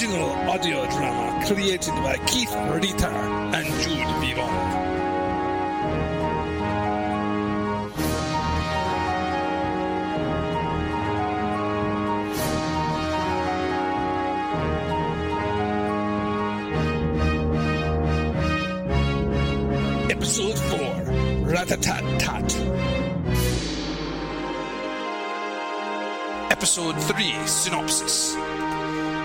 original audio drama created by Keith Ritter and Jude Vivon. Episode 4 Ratatat Episode 3 Synopsis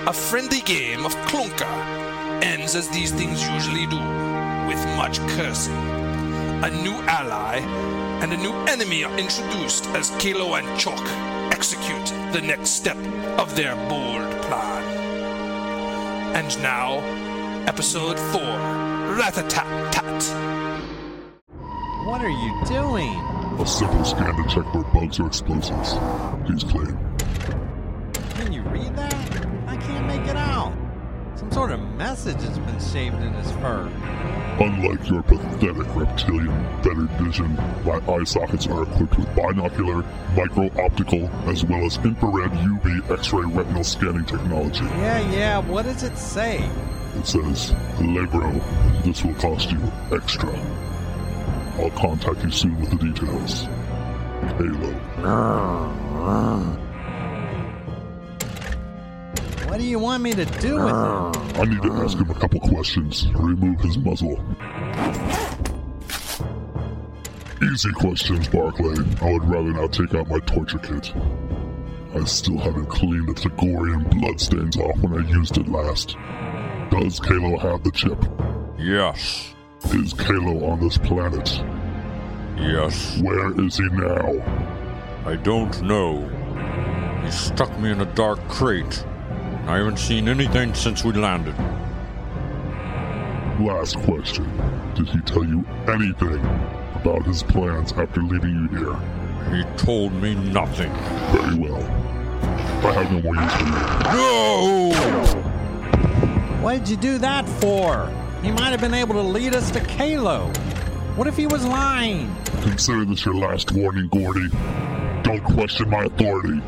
A friendly game of Clunker ends as these things usually do, with much cursing. A new ally and a new enemy are introduced as Kalo and Chalk execute the next step of their bold plan. And now, Episode 4 Ratatat Tat. What are you doing? A simple scan to check for bugs or explosives. He's clean. Sort of message has been shaved in his fur. Unlike your pathetic reptilian better vision, my eye sockets are equipped with binocular, micro-optical, as well as infrared UV X-ray retinal scanning technology. Yeah, yeah, what does it say? It says, Allegro, this will cost you extra. I'll contact you soon with the details. Kalo. Ah, ah. What do you want me to do with it? Ah, I need to ask him a couple questions. Remove his muzzle. Easy questions, Barclay. I would rather not take out my torture kit. I still haven't cleaned the Tagorian bloodstains off when I used it last. Does Kalo have the chip? Yes. Is Kalo on this planet? Yes. Where is he now? I don't know. He stuck me in a dark crate. I haven't seen anything since we landed. Last question. Did he tell you anything about his plans after leaving you here? He told me nothing. Very well. I have no more use for you. No! What did you do that for? He might have been able to lead us to Kalo. What if he was lying? Consider this your last warning, Gordy. Don't question my authority.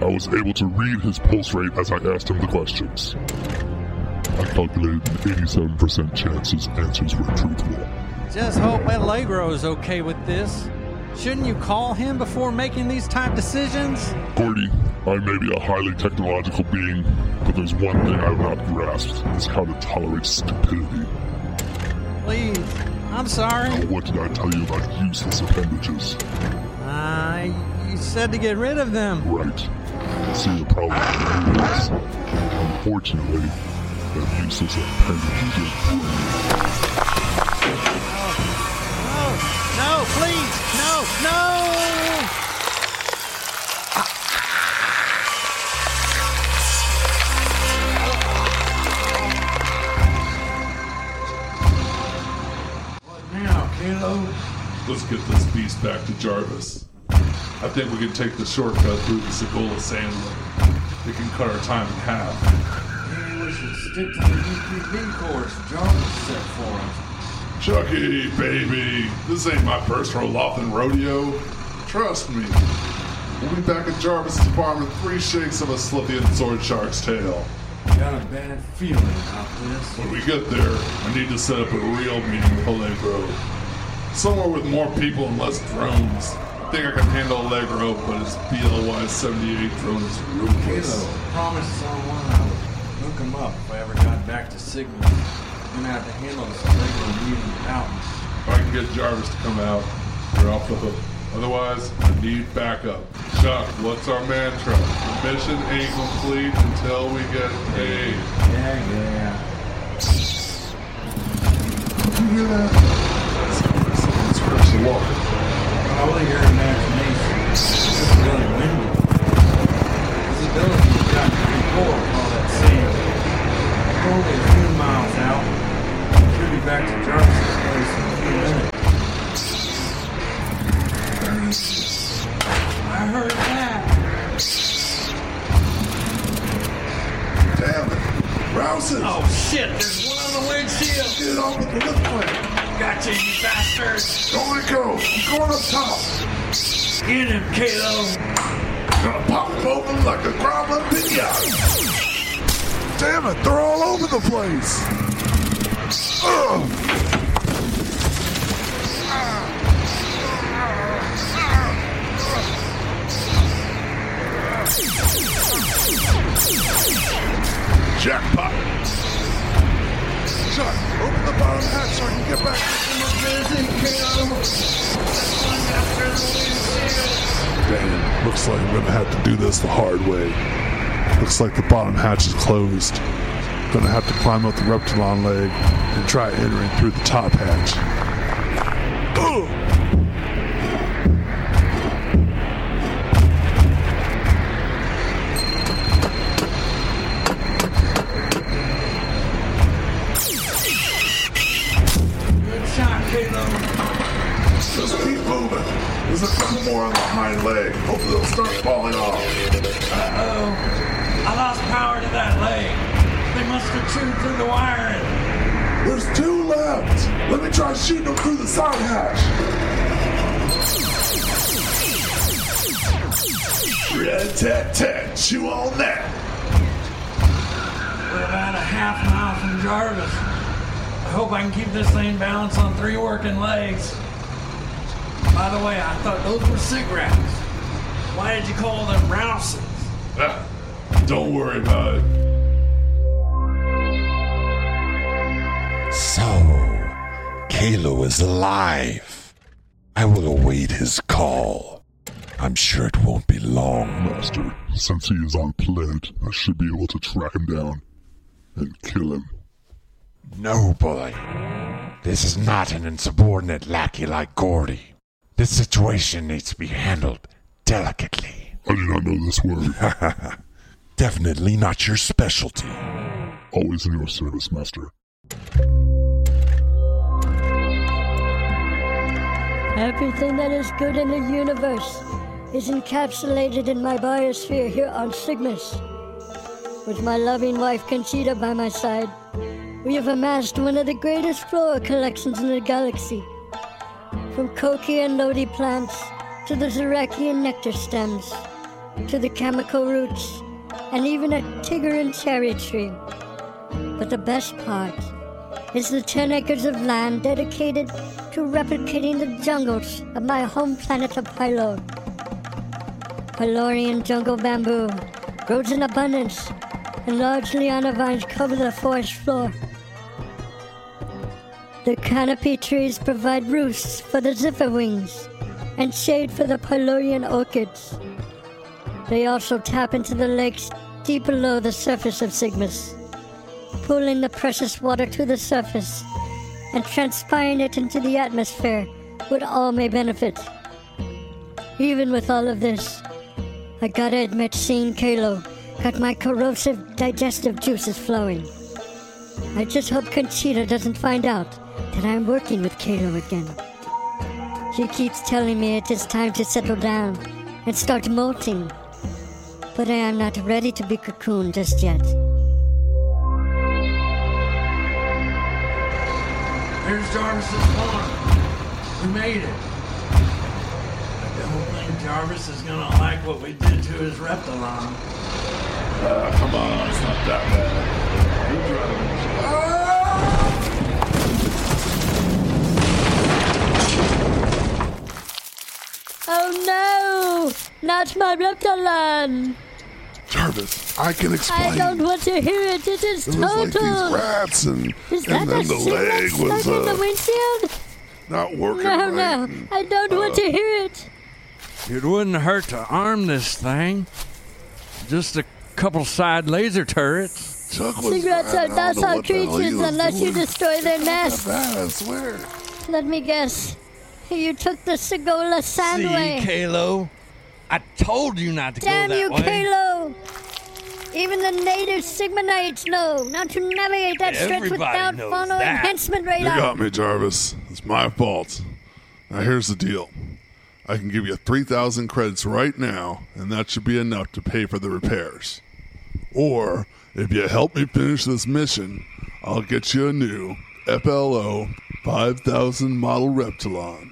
I was able to read his pulse rate as I asked him the questions. I calculated an 87% chance his answers were truthful. Just hope Allegro is okay with this. Shouldn't you call him before making these type decisions? Gordy, I may be a highly technological being, but there's one thing I've not grasped. It's how to tolerate stupidity. Please, I'm sorry. Now, what did I tell you about useless appendages? Uh, you said to get rid of them. Right. See the problem with you is, unfortunately, that useless appendages are No, no, please, no, no! Now, Kalo. Let's get this beast back to Jarvis. I think we can take the shortcut through the Segola Sandler. We can cut our time in half. Maybe we should stick to the UPB course Jarvis set for us. Chucky, baby, this ain't my first Rolothan rodeo. Trust me. We'll be back at Jarvis's farm in three shakes of a Slithian sword shark's tail. Got a bad feeling about this. When we get there, I need to set up a real meeting with. Somewhere with more people and less drones. I think I can handle Allegro, but it's BLY 78 drone is ruthless. Kalo, promise someone I would hook him up if I ever got back to Sigma. I'm gonna have to handle this Allegro meeting without me. If I can get Jarvis to come out, you're off the hook. Otherwise, I need backup. Chuck, what's our mantra? The mission ain't complete until we get paid. Yeah, yeah. Scratch the water. Probably your imagination. It's really windy. Visibility's got pretty poor with all that sand. Only a few miles out. Should be back to Jarvis's place the place. Jackpot. Chuck, open the bottom hatch so I can get back. To the Damn, looks like I'm gonna have to do this the hard way. Looks like the bottom hatch is closed. Gonna have to climb up the Reptilon leg and try entering through the top hatch. Ugh. Good shot, Kalo. Just keep moving. There's a couple more on the hind leg. Hopefully they'll start falling off. Uh-oh. I lost power to that leg. Must have chewed through the wiring. There's two left. Let me try shooting them through the side hatch. Red tat tat, chew on that. We're about a half mile from Jarvis. I hope I can keep this thing balanced on three working legs. By the way, I thought those were cigarettes. Why did you call them rouses? Ah, don't worry about it. Kalo is alive. I will await his call. I'm sure it won't be long. Master, since he is on planet, I should be able to track him down and kill him. No, boy. This is not an insubordinate lackey like Gordy. This situation needs to be handled delicately. I do not know this word. Definitely not your specialty. Always in your service, Master. Everything that is good in the universe is encapsulated in my biosphere here on Cygnus. With my loving wife Conchita by my side, we have amassed one of the greatest flora collections in the galaxy. From Koki and Lodi plants to the Zerachian nectar stems, to the chemical roots, and even a Tigran cherry tree. But the best part is the 10 acres of land dedicated to replicating the jungles of my home planet of Pylor. Pylorian jungle bamboo grows in abundance, and large liana vines cover the forest floor. The canopy trees provide roosts for the zephyr wings and shade for the Pylorian orchids. They also tap into the lakes deep below the surface of Cygnus pulling the precious water to the surface and transpiring it into the atmosphere would all may benefit. Even with all of this, I gotta admit seeing Kalo got my corrosive digestive juices flowing. I just hope Conchita doesn't find out that I'm working with Kalo again. She keeps telling me it is time to settle down and start molting, but I am not ready to be cocooned just yet. Here's Jarvis's farm. We made it. I don't think Jarvis is gonna like what we did to his Reptilon. Uh, come on, it's not that bad. You drive. Oh no! Not my Reptilon! Jarvis, I can explain. I don't want to hear it. It is It was like these total. rats, and, is and then the leg was stuck in the uh, windshield? not working No, right. no, I don't want to hear it. It wouldn't hurt to arm this thing. Just a couple side laser turrets. Chuck was Cigarettes I are don't know docile what the creatures was unless you doing. destroy their Not nest. bad, I swear. Let me guess. You took the Segola See, Sandway. Kalo? I told you not to Damn go that you, way. Kalo! Even the native Sigma Sigmanites know not to navigate that stretch Everybody without knows phono that. enhancement You got me, Jarvis. It's my fault. Now here's the deal. I can give you 3,000 credits right now, and that should be enough to pay for the repairs. Or, if you help me finish this mission, I'll get you a new FLO 5000 model Reptilon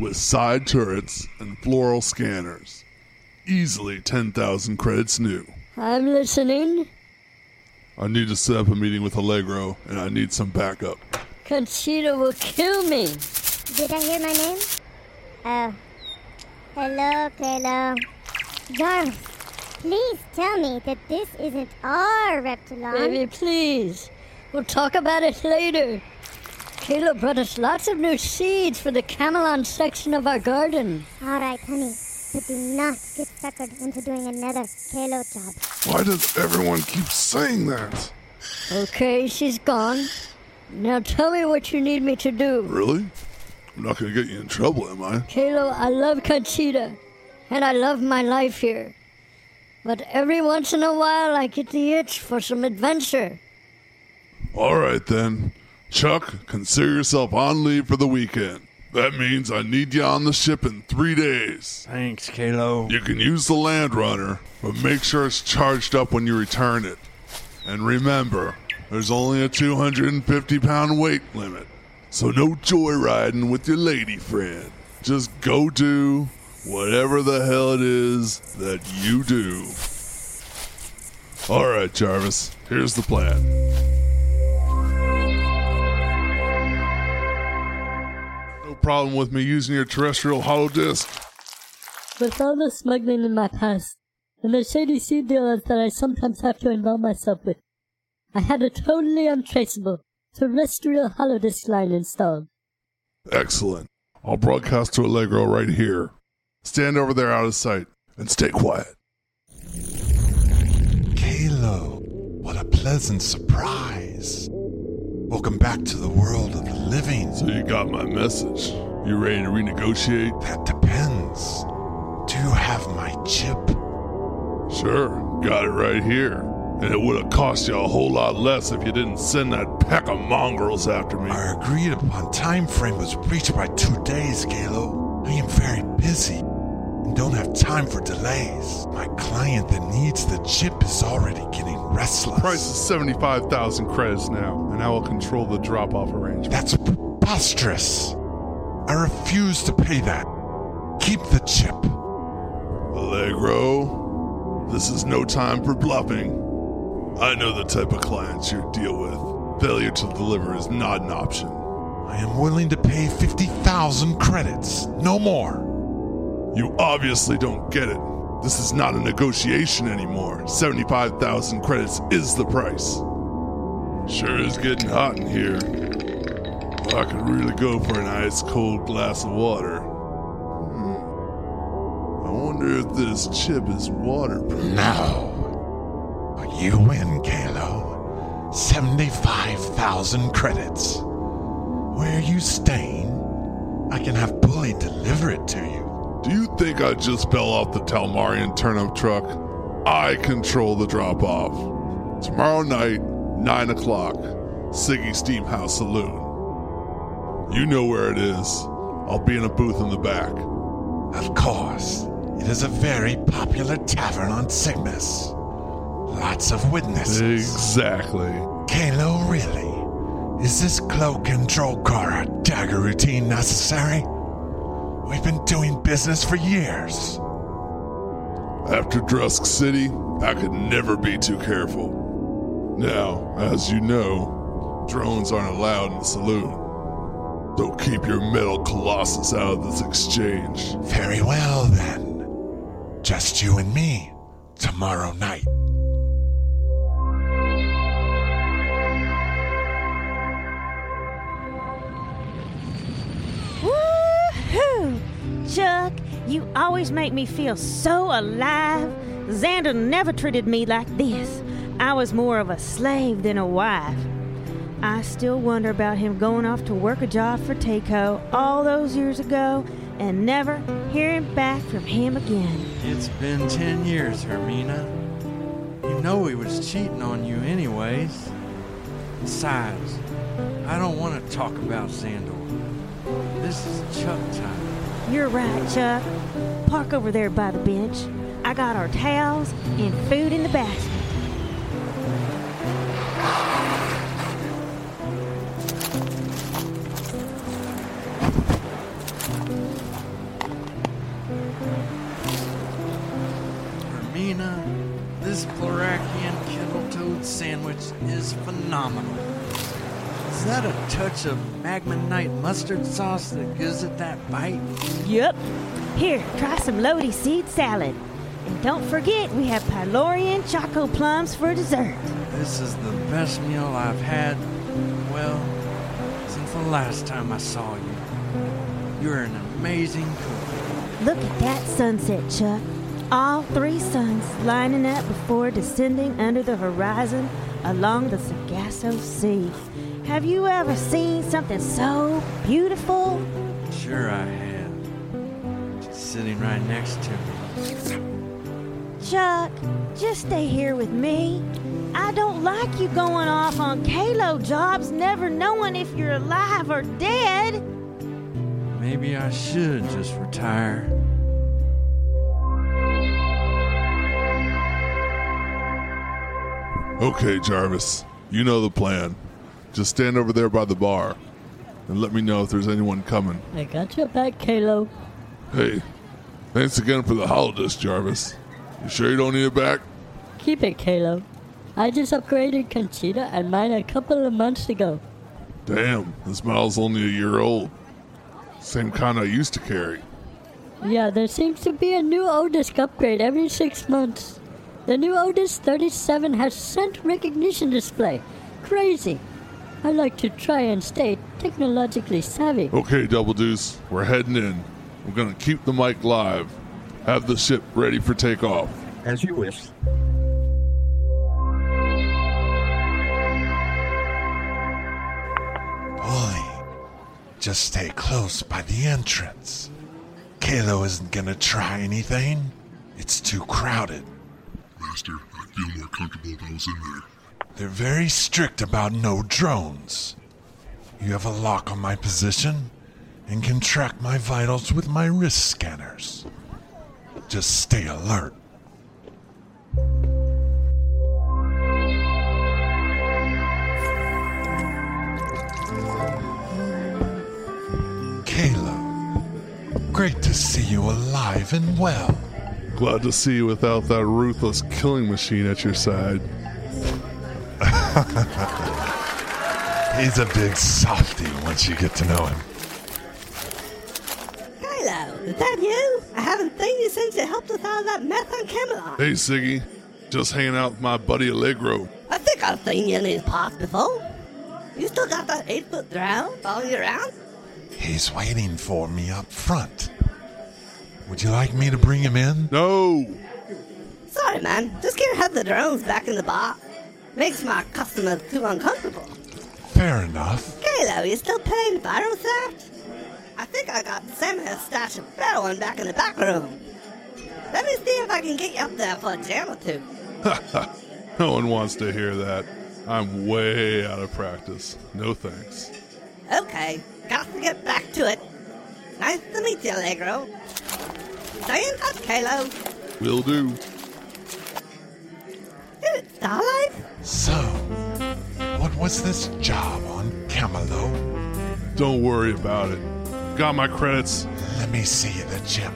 with side turrets and floral scanners. Easily 10,000 credits new. I'm listening. I need to set up a meeting with Allegro, and I need some backup. Conchita will kill me. Did I hear my name? Oh. Hello, Kalo. Jarvis, please tell me that this isn't our Reptilon. Baby, please. We'll talk about it later. Kalo brought us lots of new seeds for the Camelon section of our garden. All right, honey. But do not get suckered into doing another Kalo job. Why does everyone keep saying that? Okay, she's gone. Now tell me what you need me to do. Really? I'm not going to get you in trouble, am I? Kalo, I love Conchita, and I love my life here. But every once in a while, I get the itch for some adventure. All right, then. Chuck, consider yourself on leave for the weekend. That means I need you on the ship in three days. Thanks, Kalo. You can use the Land Runner, but make sure it's charged up when you return it. And remember, there's only a 250 pound weight limit. So no joyriding with your lady friend. Just go do whatever the hell it is that you do. All right, Jarvis, here's the plan. Problem with me using your terrestrial holodisk. With all the smuggling in my past, and the shady sea dealers that I sometimes have to involve myself with, I had a totally untraceable terrestrial holodisk line installed. Excellent. I'll broadcast to Allegro right here. Stand over there out of sight and stay quiet. Kalo, what a pleasant surprise. Welcome back to the world of the living. So you got my message. You ready to renegotiate? That depends. Do you have my chip? Sure, got it right here. And it would have cost you a whole lot less if you didn't send that pack of mongrels after me. Our agreed upon time frame was reached by two days, Kalo. I am very busy and don't have time for delays. My client that needs the chip is already getting restless. Price is 75,000 credits now, and I will control the drop off arrangement. That's preposterous. I refuse to pay that. Keep the chip. Allegro, this is no time for bluffing. I know the type of clients you deal with. Failure to deliver is not an option. I am willing to pay 50,000 credits, no more. You obviously don't get it. This is not a negotiation anymore. 75,000 credits is the price. Sure is getting hot in here. I could really go for an ice cold glass of water. Hmm. I wonder if this chip is waterproof. No. You win, Kalo. 75,000 credits. Where are you staying? I can have Bully deliver it to you. Do you think I just fell off the Talmarian turnip truck? I control the drop off. Tomorrow night, 9 o'clock, Siggy Steamhouse Saloon. You know where it is. I'll be in a booth in the back. Of course. It is a very popular tavern on Cygnus. Lots of witnesses. Exactly. Kalo, really? Is this cloak and trollcar a dagger routine necessary? Been doing business for years. After Drusk City, I could never be too careful. Now, as you know, drones aren't allowed in the saloon. So keep your metal colossus out of this exchange. Very well, then. Just you and me, tomorrow night. You always make me feel so alive. Xander never treated me like this. I was more of a slave than a wife. I still wonder about him going off to work a job for Takeo all those years ago and never hearing back from him again. It's been ten years, Hermina. You know he was cheating on you anyways. Besides, I don't want to talk about Xandor. This is Chuck time. You're right, Chuck. Park over there by the bench. I got our towels and food in the basket. Hermina, This Plarakian kettle toad sandwich is phenomenal. Is that a touch of Magmanite mustard sauce that gives it that bite? Yep. Here, try some Lodi seed salad. And don't forget, we have Pylorian Choco Plums for dessert. This is the best meal I've had, well, since the last time I saw you. You're an amazing cook. Look at that sunset, Chuck. All three suns lining up before descending under the horizon along the Sargasso Sea. Have you ever seen something so beautiful? Sure, I have. Just sitting right next to me. Chuck, just stay here with me. I don't like you going off on Kalo jobs, never knowing if you're alive or dead. Maybe I should just retire. Okay, Jarvis, you know the plan. Just stand over there by the bar and let me know if there's anyone coming. I got your back, Kalo. Hey, thanks again for the holidays, Jarvis. You sure you don't need it back? Keep it, Kalo. I just upgraded Conchita and mine a couple of months ago. Damn, this model's only a year old. Same kind I used to carry. Yeah, there seems to be a new Otis upgrade every six months. The new Otis 37 has scent recognition display. Crazy. I like to try and stay technologically savvy. Okay, Double Deuce, we're heading in. We're gonna keep the mic live. Have the ship ready for takeoff. As you wish. Bully, just stay close by the entrance. Kalo isn't gonna try anything. It's too crowded. Master, I'd feel more comfortable if I was in there. They're very strict about no drones. You have a lock on my position and can track my vitals with my wrist scanners. Just stay alert. Kalo, great to see you alive and well. Glad to see you without that ruthless killing machine at your side. He's a big softy once you get to know him. Kalo, is that you? I haven't seen you since you helped us out of that mess on Camelot. Hey, Siggy. Just hanging out with my buddy Allegro. I think I've seen you in these parts before. You still got that eight foot drown following you around? He's waiting for me up front. Would you like me to bring him in? No! Sorry, man. Just can't have the drones back in the bar. Makes my customers too uncomfortable. Fair enough. Kalo, you still playing Virosaft? I think I got Samuel's stash of better one back in the back room. Let me see if I can get you up there for a jam or two. no one wants to hear that. I'm way out of practice. No thanks. Okay, got to get back to it. Nice to meet you, Allegro. Stay in touch, Kalo. Will do. Dude, Starlight? So, what was this job on Camelot? Don't worry about it. Got my credits. Let me see the chip.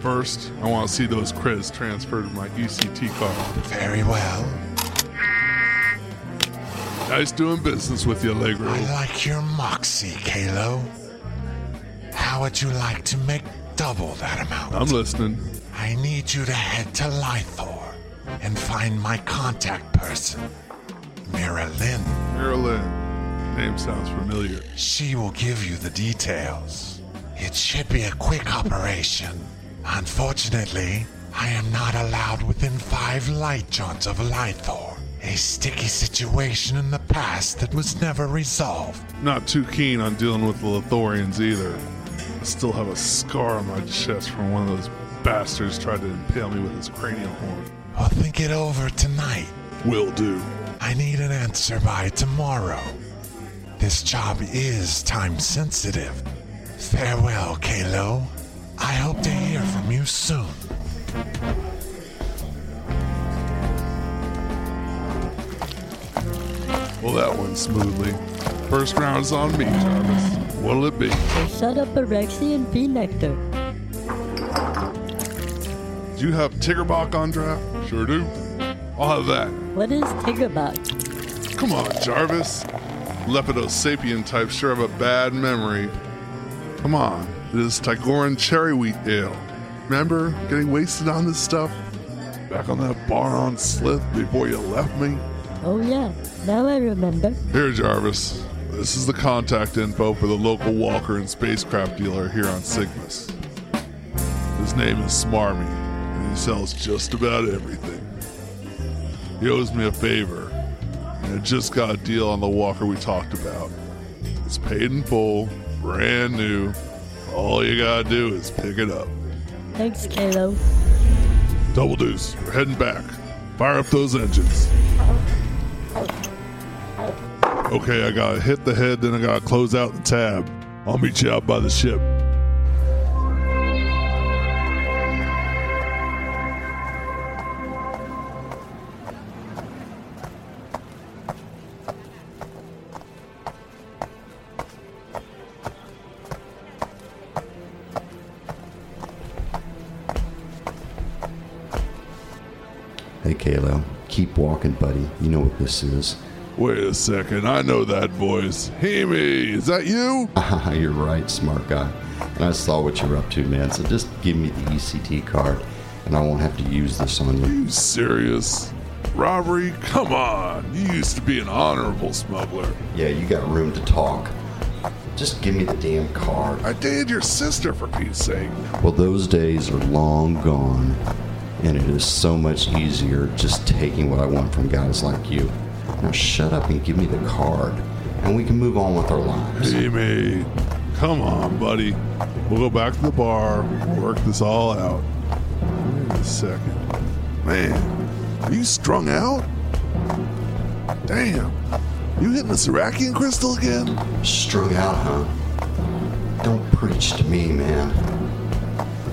First, I want to see those credits transferred to my ECT card. Very well. Nice doing business with you, Allegro. I like your moxie, Kalo. How would you like to make double that amount? I'm listening. I need you to head to Lythor and find my contact person, Marilyn. Marilyn. Name sounds familiar. She will give you the details. It should be a quick operation. Unfortunately, I am not allowed within five light jaunts of Lythor. A sticky situation in the past that was never resolved. Not too keen on dealing with the Lithorians either. I still have a scar on my chest from one of those bastards tried to impale me with his cranial horn. I'll think it over tonight. Will do. I need an answer by tomorrow. This job is time sensitive. Farewell, Kalo. I hope to hear from you soon. Well, that went smoothly. First round is on me, Jarvis. What'll it be? So shut up, Erexian Bee Nectar. Do you have Tiggerbach on draft? Sure do. I'll have that. What is Tigerbot? Come on, Jarvis. Lepidosapien types sure have a bad memory. Come on, it is Tigoran cherry wheat ale. Remember getting wasted on this stuff? Back on that bar on Slith before you left me? Oh, yeah. Now I remember. Here, Jarvis. This is the contact info for the local walker and spacecraft dealer here on Cygnus. His name is Smarmy, he sells just about everything. He owes me a favor, and I just got a deal on the walker we talked about. It's paid in full, brand new. All you gotta do is pick it up. Thanks, Kalo. Double deuce, we're heading back. Fire up those engines. Okay, I gotta hit the head, then I gotta close out the tab. I'll meet you out by the ship. Kalo. Keep walking, buddy. You know what this is. Wait a second, I know that voice. Hemi, is that you? You're right, smart guy. And I saw what you're up to, man. So just give me the ECT card, and I won't have to use this on you. You serious? Robbery? Come on. You used to be an honorable smuggler. Yeah, you got room to talk. Just give me the damn card. I dated your sister, for Pete's sake. Well, those days are long gone, and it is so much easier just taking what I want from guys like you. Now shut up and give me the card, and we can move on with our lives. Hemi, come on, buddy. We'll go back to the bar, work this all out. Wait a second. Man, are you strung out? Damn. You hitting the Serakian crystal again? Strung out, huh? Don't preach to me, man.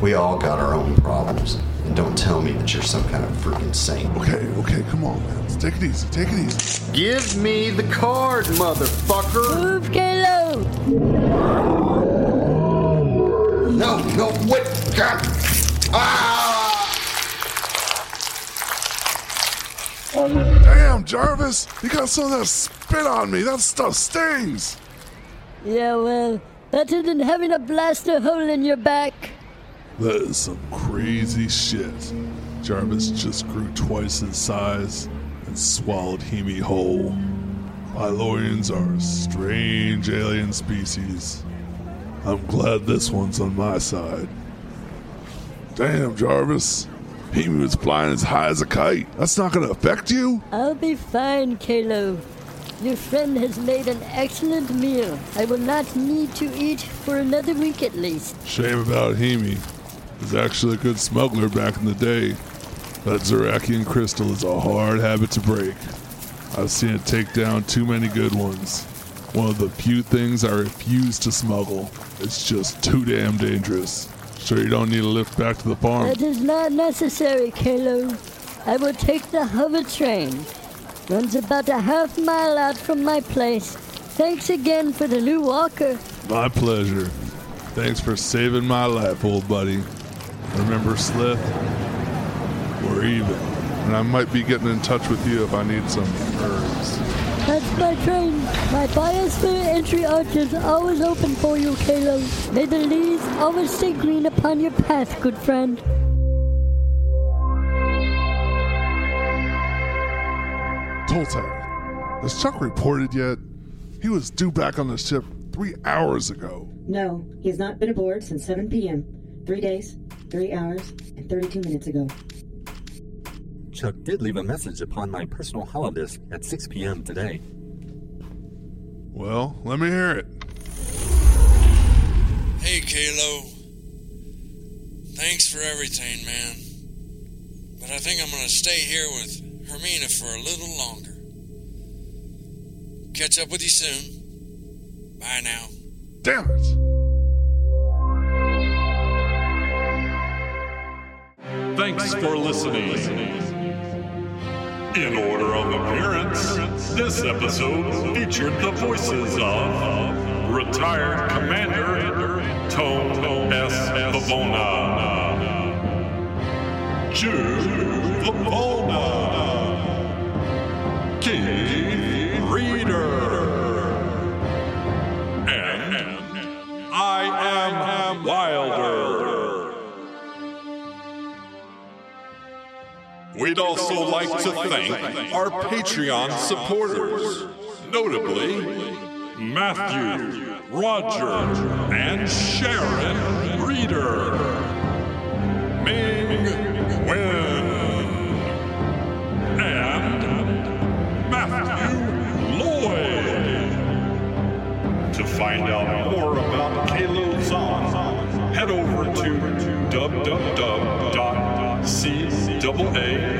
We all got our own problems. And don't tell me that you're some kind of freaking saint. Okay, okay, come on, man. Let's take it easy. Take it easy. Give me the card, motherfucker! Move, Kalo! No, no, wait! God! Ah! Damn, Jarvis! You got some of that spit on me. That stuff stings. Yeah, well, better than having a blaster hole in your back. That is some crazy shit. Jarvis just grew twice in size and swallowed Hemi whole. Pylorians are a strange alien species. I'm glad this one's on my side. Damn, Jarvis. Hemi was flying as high as a kite. That's not gonna affect you? I'll be fine, Kalo. Your friend has made an excellent meal. I will not need to eat for another week at least. Shame about Hemi. He's actually a good smuggler back in the day. That Zerakian crystal is a hard habit to break. I've seen it take down too many good ones. One of the few things I refuse to smuggle. It's just too damn dangerous. Sure you don't need a lift back to the farm? That is not necessary, Kalo. I will take the hover train. Runs about a half mile out from my place. Thanks again for the new walker. My pleasure. Thanks for saving my life, old buddy. Remember, Slith? We're even. And I might be getting in touch with you if I need some herbs. That's my train. My biosphere entry arch is always open for you, Kalo. May the leaves always stay green upon your path, good friend. Toltec, has Chuck reported yet? He was due back on the ship three hours ago. No, he has not been aboard since 7 p.m. Three days, three hours, and 32 minutes ago. Chuck did leave a message upon my personal holodisk at 6 p.m. today. Well, let me hear it. Hey, Kalo. Thanks for everything, man. But I think I'm gonna stay here with Hermina for a little longer. Catch up with you soon. Bye now. Damn it! Thanks for listening. In order of appearance, this episode featured the voices of retired Commander Tone S. Pavona, Jude Pavona, Keith Reeder, and I am Wilder. We'd also like to thank our Patreon supporters, notably Matthew, Roger, and Sharon Reeder. Ming Wen. And Matthew Lloyd. To find out more about Kalo Zahn, head over to www.caalloxan.com.